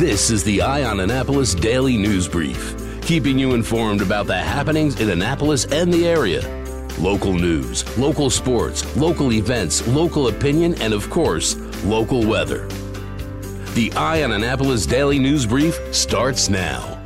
This is the Eye on Annapolis Daily News Brief, keeping you informed about the happenings in Annapolis and the area. Local news, local sports, local events, local opinion, and of course, local weather. The Eye on Annapolis Daily News Brief starts now.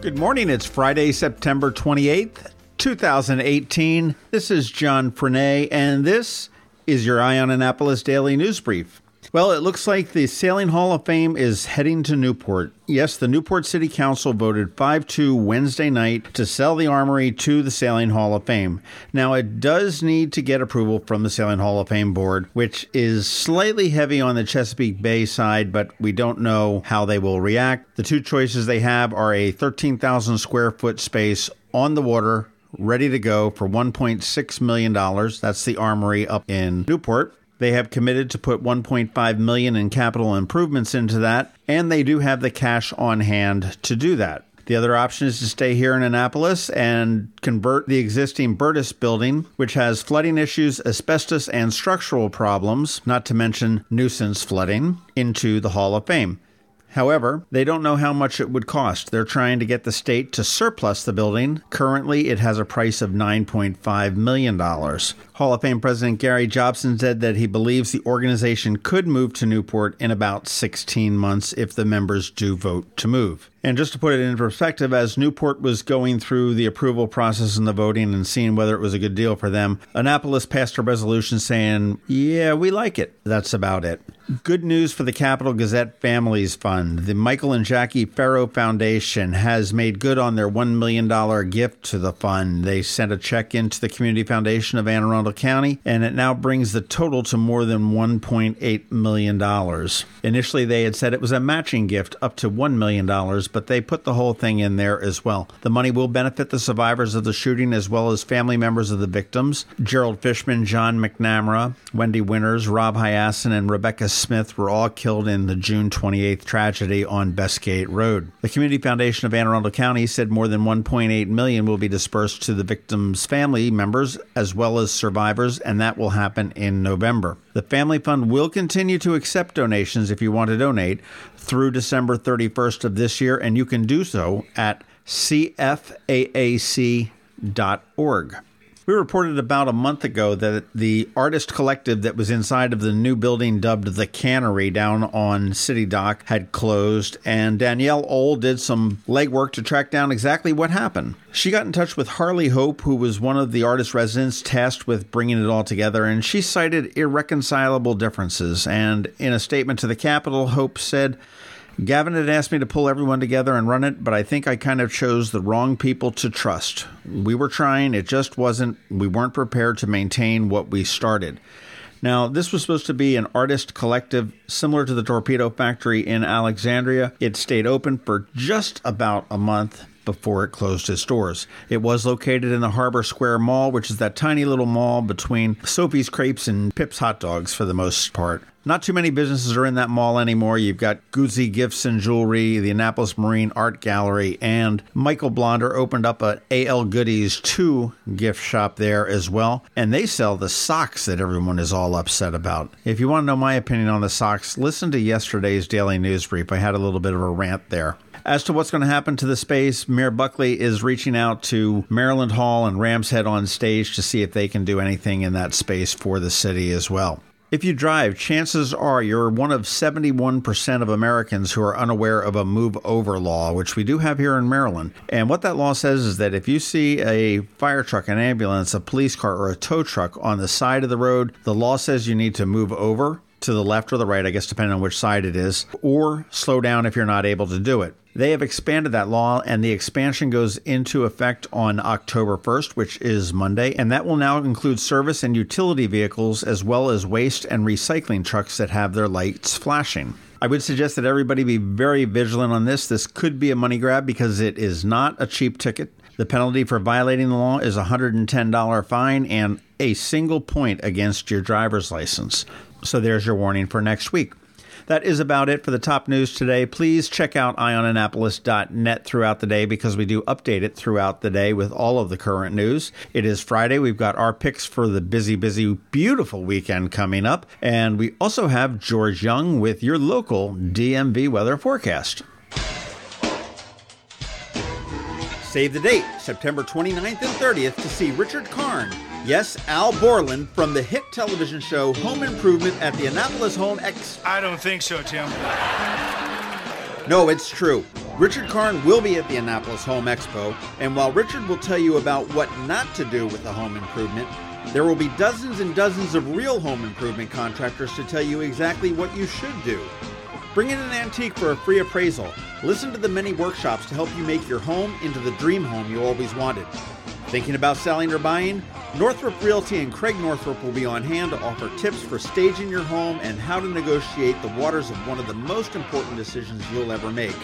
Good morning. It's Friday, September 28th, 2018. This is John Frenaye, and this is your Eye on Annapolis Daily News Brief. Well, it looks like the Sailing Hall of Fame is heading to Newport. Yes, the Newport City Council voted 5 2 Wednesday night to sell the Armory to the Sailing Hall of Fame. Now, it does need to get approval from the Sailing Hall of Fame board, which is slightly heavy on the Chesapeake Bay side, but we don't know how they will react. The two choices they have are a 13,000 square foot space on the water ready to go for $1.6 million. That's the armory up in Newport. They have committed to put 1.5 million in capital improvements into that, and they do have the cash on hand to do that. The other option is to stay here in Annapolis and convert the existing Burtis building, which has flooding issues, asbestos, and structural problems, not to mention nuisance flooding, into the Hall of Fame. However, they don't know how much it would cost. They're trying to get the state to surplus the building. Currently, it has a price of $9.5 million. Hall of Fame President Gary Jobson said that he believes the organization could move to Newport in about 16 months if the members do vote to move. And just to put it in perspective, as Newport was going through the approval process and the voting and seeing whether it was a good deal for them, Annapolis passed a resolution saying, Yeah, we like it. That's about it. Good news for the Capital Gazette Families Fund. The Michael and Jackie Ferro Foundation has made good on their $1 million gift to the fund. They sent a check into the Community Foundation of Anne Arundel County, and it now brings the total to more than $1.8 million. Initially, they had said it was a matching gift up to $1 million, but they put the whole thing in there as well. The money will benefit the survivors of the shooting as well as family members of the victims. Gerald Fishman, John McNamara, Wendy Winters, Rob Hiaasen, and Rebecca Smith were all killed in the June 28th tragedy on Bestgate Road. The Community Foundation of Anne Arundel County said more than 1.8 million will be dispersed to the victims' family members as well as survivors, and that will happen in November. The Family Fund will continue to accept donations if you want to donate through December 31st of this year, and you can do so at cfaac.org. We reported about a month ago that the artist collective that was inside of the new building dubbed the Cannery down on City Dock had closed, and Danielle Ohl did some legwork to track down exactly what happened. She got in touch with Harley Hope, who was one of the artist residents tasked with bringing it all together, and she cited irreconcilable differences. And in a statement to the Capital, Hope said, Gavin had asked me to pull everyone together and run it, but I think I kind of chose the wrong people to trust. We were trying, it just wasn't, we weren't prepared to maintain what we started. Now, this was supposed to be an artist collective similar to the Torpedo Factory in Alexandria. It stayed open for just about a month before it closed its doors. It was located in the Harbor Square Mall, which is that tiny little mall between Sophie's Crepes and Pip's Hot Dogs for the most part. Not too many businesses are in that mall anymore. You've got Guzzi Gifts and Jewelry, the Annapolis Marine Art Gallery, and Michael Blonder opened up a AL Goodies 2 gift shop there as well. And they sell the socks that everyone is all upset about. If you want to know my opinion on the socks, listen to yesterday's daily news brief. I had a little bit of a rant there. As to what's going to happen to the space, Mayor Buckley is reaching out to Maryland Hall and Rams Head on stage to see if they can do anything in that space for the city as well. If you drive, chances are you're one of 71% of Americans who are unaware of a move over law, which we do have here in Maryland. And what that law says is that if you see a fire truck, an ambulance, a police car, or a tow truck on the side of the road, the law says you need to move over to the left or the right, I guess, depending on which side it is, or slow down if you're not able to do it. They have expanded that law, and the expansion goes into effect on October 1st, which is Monday, and that will now include service and utility vehicles as well as waste and recycling trucks that have their lights flashing. I would suggest that everybody be very vigilant on this. This could be a money grab because it is not a cheap ticket. The penalty for violating the law is a $110 fine and a single point against your driver's license. So there's your warning for next week. That is about it for the top news today. Please check out eyeonannapolis.net throughout the day because we do update it throughout the day with all of the current news. It is Friday. We've got our picks for the busy, busy, beautiful weekend coming up. And we also have George Young with your local DMV weather forecast. Save the date, September 29th and 30th, to see Richard Karn. Yes, Al Borland from the hit television show Home Improvement at the Annapolis Home X. I don't think so, Tim. No, it's true. Richard Karn will be at the Annapolis Home Expo, and while Richard will tell you about what not to do with a home improvement, there will be dozens and dozens of real home improvement contractors to tell you exactly what you should do. Bring in an antique for a free appraisal. Listen to the many workshops to help you make your home into the dream home you always wanted. Thinking about selling or buying? Northrop Realty and Craig Northrop will be on hand to offer tips for staging your home and how to negotiate the waters of one of the most important decisions you'll ever make.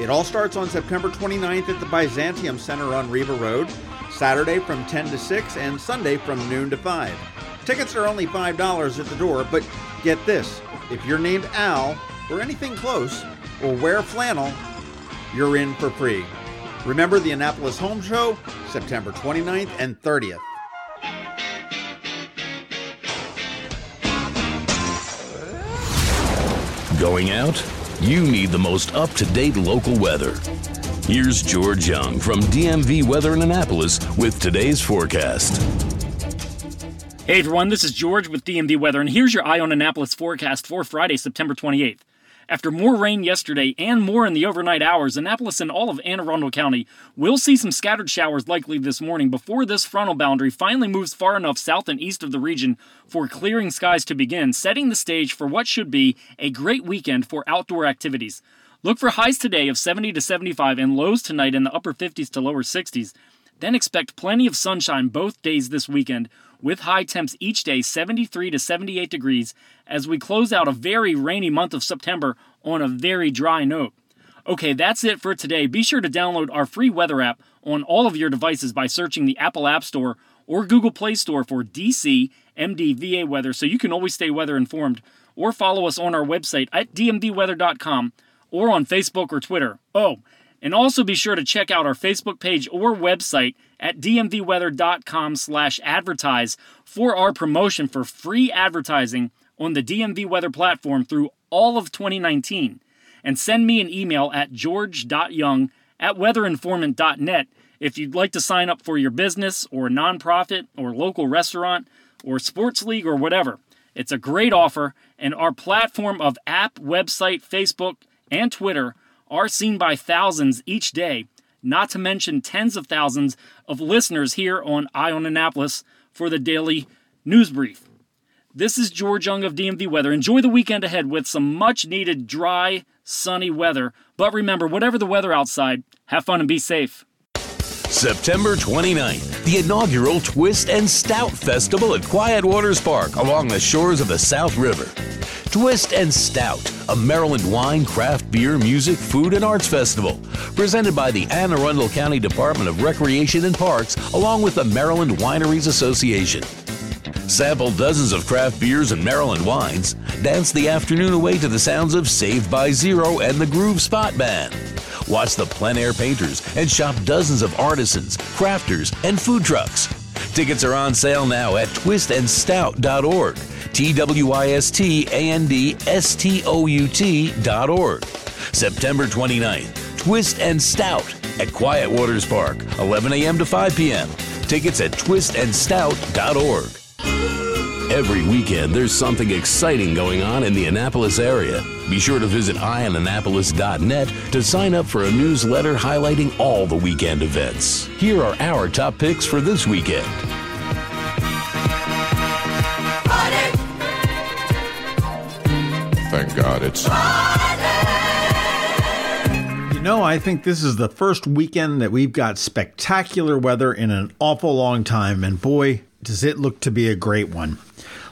It all starts on September 29th at the Byzantium Center on Riva Road, Saturday from 10 to 6, and Sunday from noon to 5. Tickets are only $5 at the door, but get this if you're named Al, or anything close, or wear flannel, you're in for free. Remember the Annapolis Home Show, September 29th and 30th. Going out? You need the most up to date local weather. Here's George Young from DMV Weather in Annapolis with today's forecast. Hey everyone, this is George with DMV Weather, and here's your Eye on Annapolis forecast for Friday, September 28th. After more rain yesterday and more in the overnight hours, Annapolis and all of Anne Arundel County will see some scattered showers likely this morning before this frontal boundary finally moves far enough south and east of the region for clearing skies to begin, setting the stage for what should be a great weekend for outdoor activities. Look for highs today of 70 to 75 and lows tonight in the upper 50s to lower 60s. Then expect plenty of sunshine both days this weekend, with high temps each day 73 to 78 degrees as we close out a very rainy month of September on a very dry note. Okay, that's it for today. Be sure to download our free weather app on all of your devices by searching the Apple App Store or Google Play Store for DC MDVA weather so you can always stay weather informed. Or follow us on our website at dmvweather.com or on Facebook or Twitter. Oh, and also be sure to check out our Facebook page or website at dmvweather.com slash advertise for our promotion for free advertising on the DMV Weather platform through all of 2019. And send me an email at george.young at weatherinformant.net if you'd like to sign up for your business or nonprofit or local restaurant or sports league or whatever. It's a great offer, and our platform of app, website, Facebook, and Twitter – are seen by thousands each day, not to mention tens of thousands of listeners here on Eye on Annapolis for the daily news brief. This is George Young of DMV Weather. Enjoy the weekend ahead with some much needed dry, sunny weather. But remember, whatever the weather outside, have fun and be safe. September 29th, the inaugural Twist and Stout Festival at Quiet Waters Park along the shores of the South River. Twist and Stout, a Maryland wine, craft beer, music, food, and arts festival, presented by the Anne Arundel County Department of Recreation and Parks, along with the Maryland Wineries Association. Sample dozens of craft beers and Maryland wines. Dance the afternoon away to the sounds of Saved by Zero and the Groove Spot Band. Watch the plein air painters and shop dozens of artisans, crafters, and food trucks. Tickets are on sale now at twistandstout.org. T W I S T A N D S T O U T dot org. September 29th, Twist and Stout at Quiet Waters Park, 11 a.m. to 5 p.m. Tickets at twistandstout.org. Every weekend, there's something exciting going on in the Annapolis area. Be sure to visit eyeonannapolis.net to sign up for a newsletter highlighting all the weekend events. Here are our top picks for this weekend. Thank God it's. You know, I think this is the first weekend that we've got spectacular weather in an awful long time, and boy, does it look to be a great one.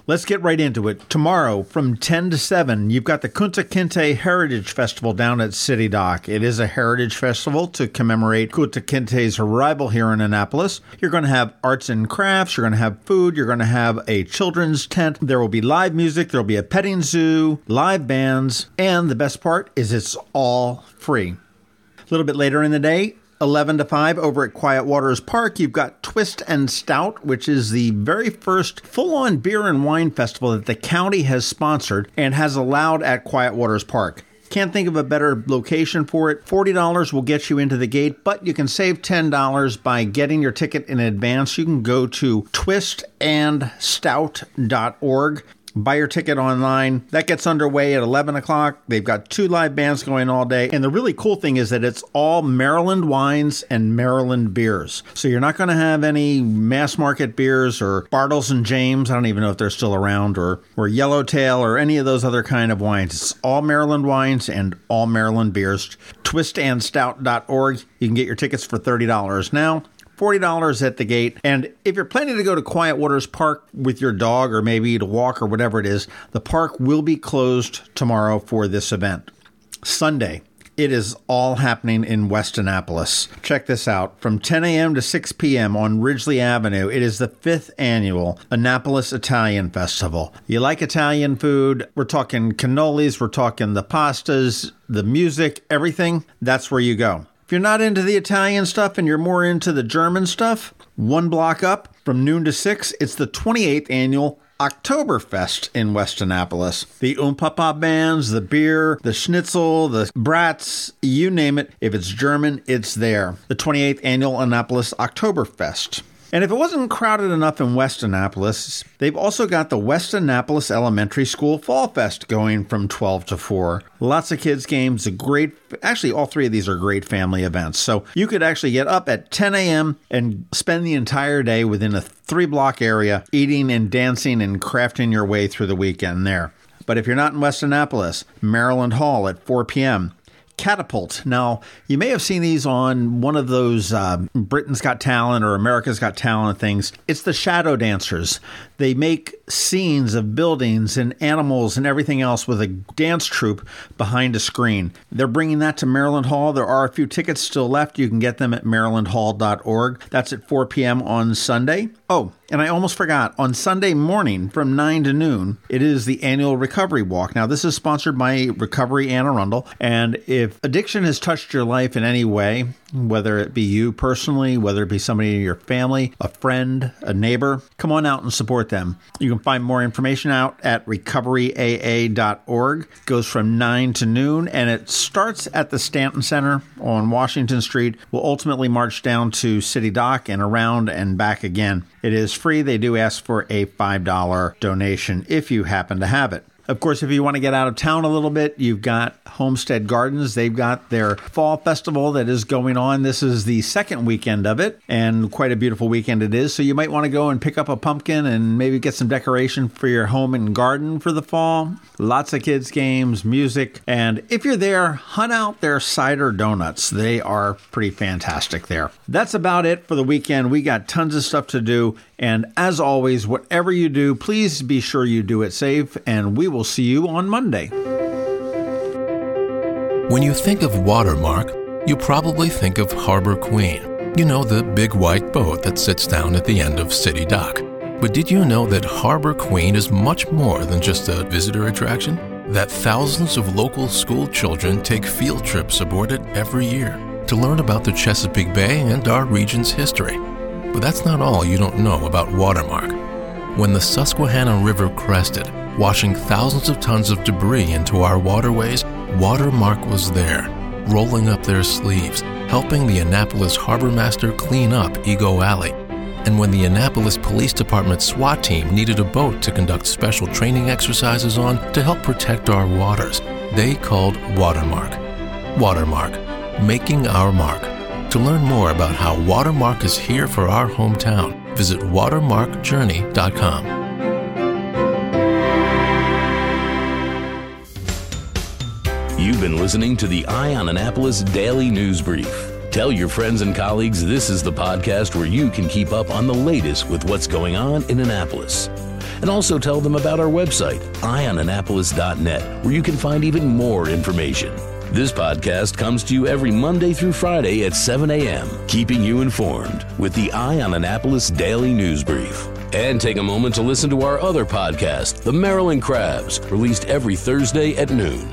Let's get right into it. Tomorrow from 10 to 7, you've got the Kunta Kinte Heritage Festival down at City Dock. It is a heritage festival to commemorate Kunta Kinte's arrival here in Annapolis. You're going to have arts and crafts, you're going to have food, you're going to have a children's tent. There will be live music, there will be a petting zoo, live bands, and the best part is it's all free. A little bit later in the day, 11 to 5 over at Quiet Waters Park, you've got Twist and Stout, which is the very first full on beer and wine festival that the county has sponsored and has allowed at Quiet Waters Park. Can't think of a better location for it. $40 will get you into the gate, but you can save $10 by getting your ticket in advance. You can go to twistandstout.org buy your ticket online. That gets underway at 11 o'clock. They've got two live bands going all day. And the really cool thing is that it's all Maryland wines and Maryland beers. So you're not going to have any mass market beers or Bartles and James. I don't even know if they're still around or, or Yellowtail or any of those other kind of wines. It's all Maryland wines and all Maryland beers. Twistandstout.org. You can get your tickets for $30 now. $40 at the gate. And if you're planning to go to Quiet Waters Park with your dog or maybe to walk or whatever it is, the park will be closed tomorrow for this event. Sunday, it is all happening in West Annapolis. Check this out. From 10 a.m. to 6 p.m. on Ridgely Avenue, it is the fifth annual Annapolis Italian Festival. You like Italian food? We're talking cannolis, we're talking the pastas, the music, everything. That's where you go. If you're not into the Italian stuff and you're more into the German stuff, one block up from noon to 6, it's the 28th annual Oktoberfest in West Annapolis. The Umpapa bands, the beer, the schnitzel, the brats, you name it. If it's German, it's there. The 28th annual Annapolis Oktoberfest. And if it wasn't crowded enough in West Annapolis, they've also got the West Annapolis Elementary School Fall Fest going from 12 to 4. Lots of kids' games, a great, actually, all three of these are great family events. So you could actually get up at 10 a.m. and spend the entire day within a three block area eating and dancing and crafting your way through the weekend there. But if you're not in West Annapolis, Maryland Hall at 4 p.m., Catapult. Now, you may have seen these on one of those uh, Britain's Got Talent or America's Got Talent things. It's the shadow dancers. They make scenes of buildings and animals and everything else with a dance troupe behind a screen. They're bringing that to Maryland Hall. There are a few tickets still left. You can get them at marylandhall.org. That's at 4 p.m. on Sunday. Oh, and I almost forgot, on Sunday morning from 9 to noon, it is the annual Recovery Walk. Now, this is sponsored by Recovery Anne Arundel. And if addiction has touched your life in any way, whether it be you personally, whether it be somebody in your family, a friend, a neighbor, come on out and support them. You can find more information out at recoveryaa.org. It goes from 9 to noon and it starts at the Stanton Center on Washington Street. Will ultimately march down to City Dock and around and back again. It is free. They do ask for a $5 donation if you happen to have it. Of course, if you want to get out of town a little bit, you've got Homestead Gardens. They've got their fall festival that is going on. This is the second weekend of it, and quite a beautiful weekend it is. So you might want to go and pick up a pumpkin and maybe get some decoration for your home and garden for the fall. Lots of kids' games, music, and if you're there, hunt out their cider donuts. They are pretty fantastic there. That's about it for the weekend. We got tons of stuff to do, and as always, whatever you do, please be sure you do it safe, and we will see you on Monday. When you think of Watermark, you probably think of Harbor Queen. You know, the big white boat that sits down at the end of City Dock. But did you know that Harbor Queen is much more than just a visitor attraction? That thousands of local school children take field trips aboard it every year to learn about the Chesapeake Bay and our region's history. But that's not all you don't know about Watermark. When the Susquehanna River crested, washing thousands of tons of debris into our waterways, Watermark was there, rolling up their sleeves, helping the Annapolis Harbor Master clean up Ego Alley. And when the Annapolis Police Department SWAT team needed a boat to conduct special training exercises on to help protect our waters, they called Watermark. Watermark, making our mark. To learn more about how Watermark is here for our hometown, visit watermarkjourney.com. You've been listening to the Eye on Annapolis Daily News Brief. Tell your friends and colleagues this is the podcast where you can keep up on the latest with what's going on in Annapolis. And also tell them about our website, eyeonannapolis.net, where you can find even more information. This podcast comes to you every Monday through Friday at 7 a.m., keeping you informed with the Eye on Annapolis Daily News Brief. And take a moment to listen to our other podcast, The Maryland Crabs, released every Thursday at noon.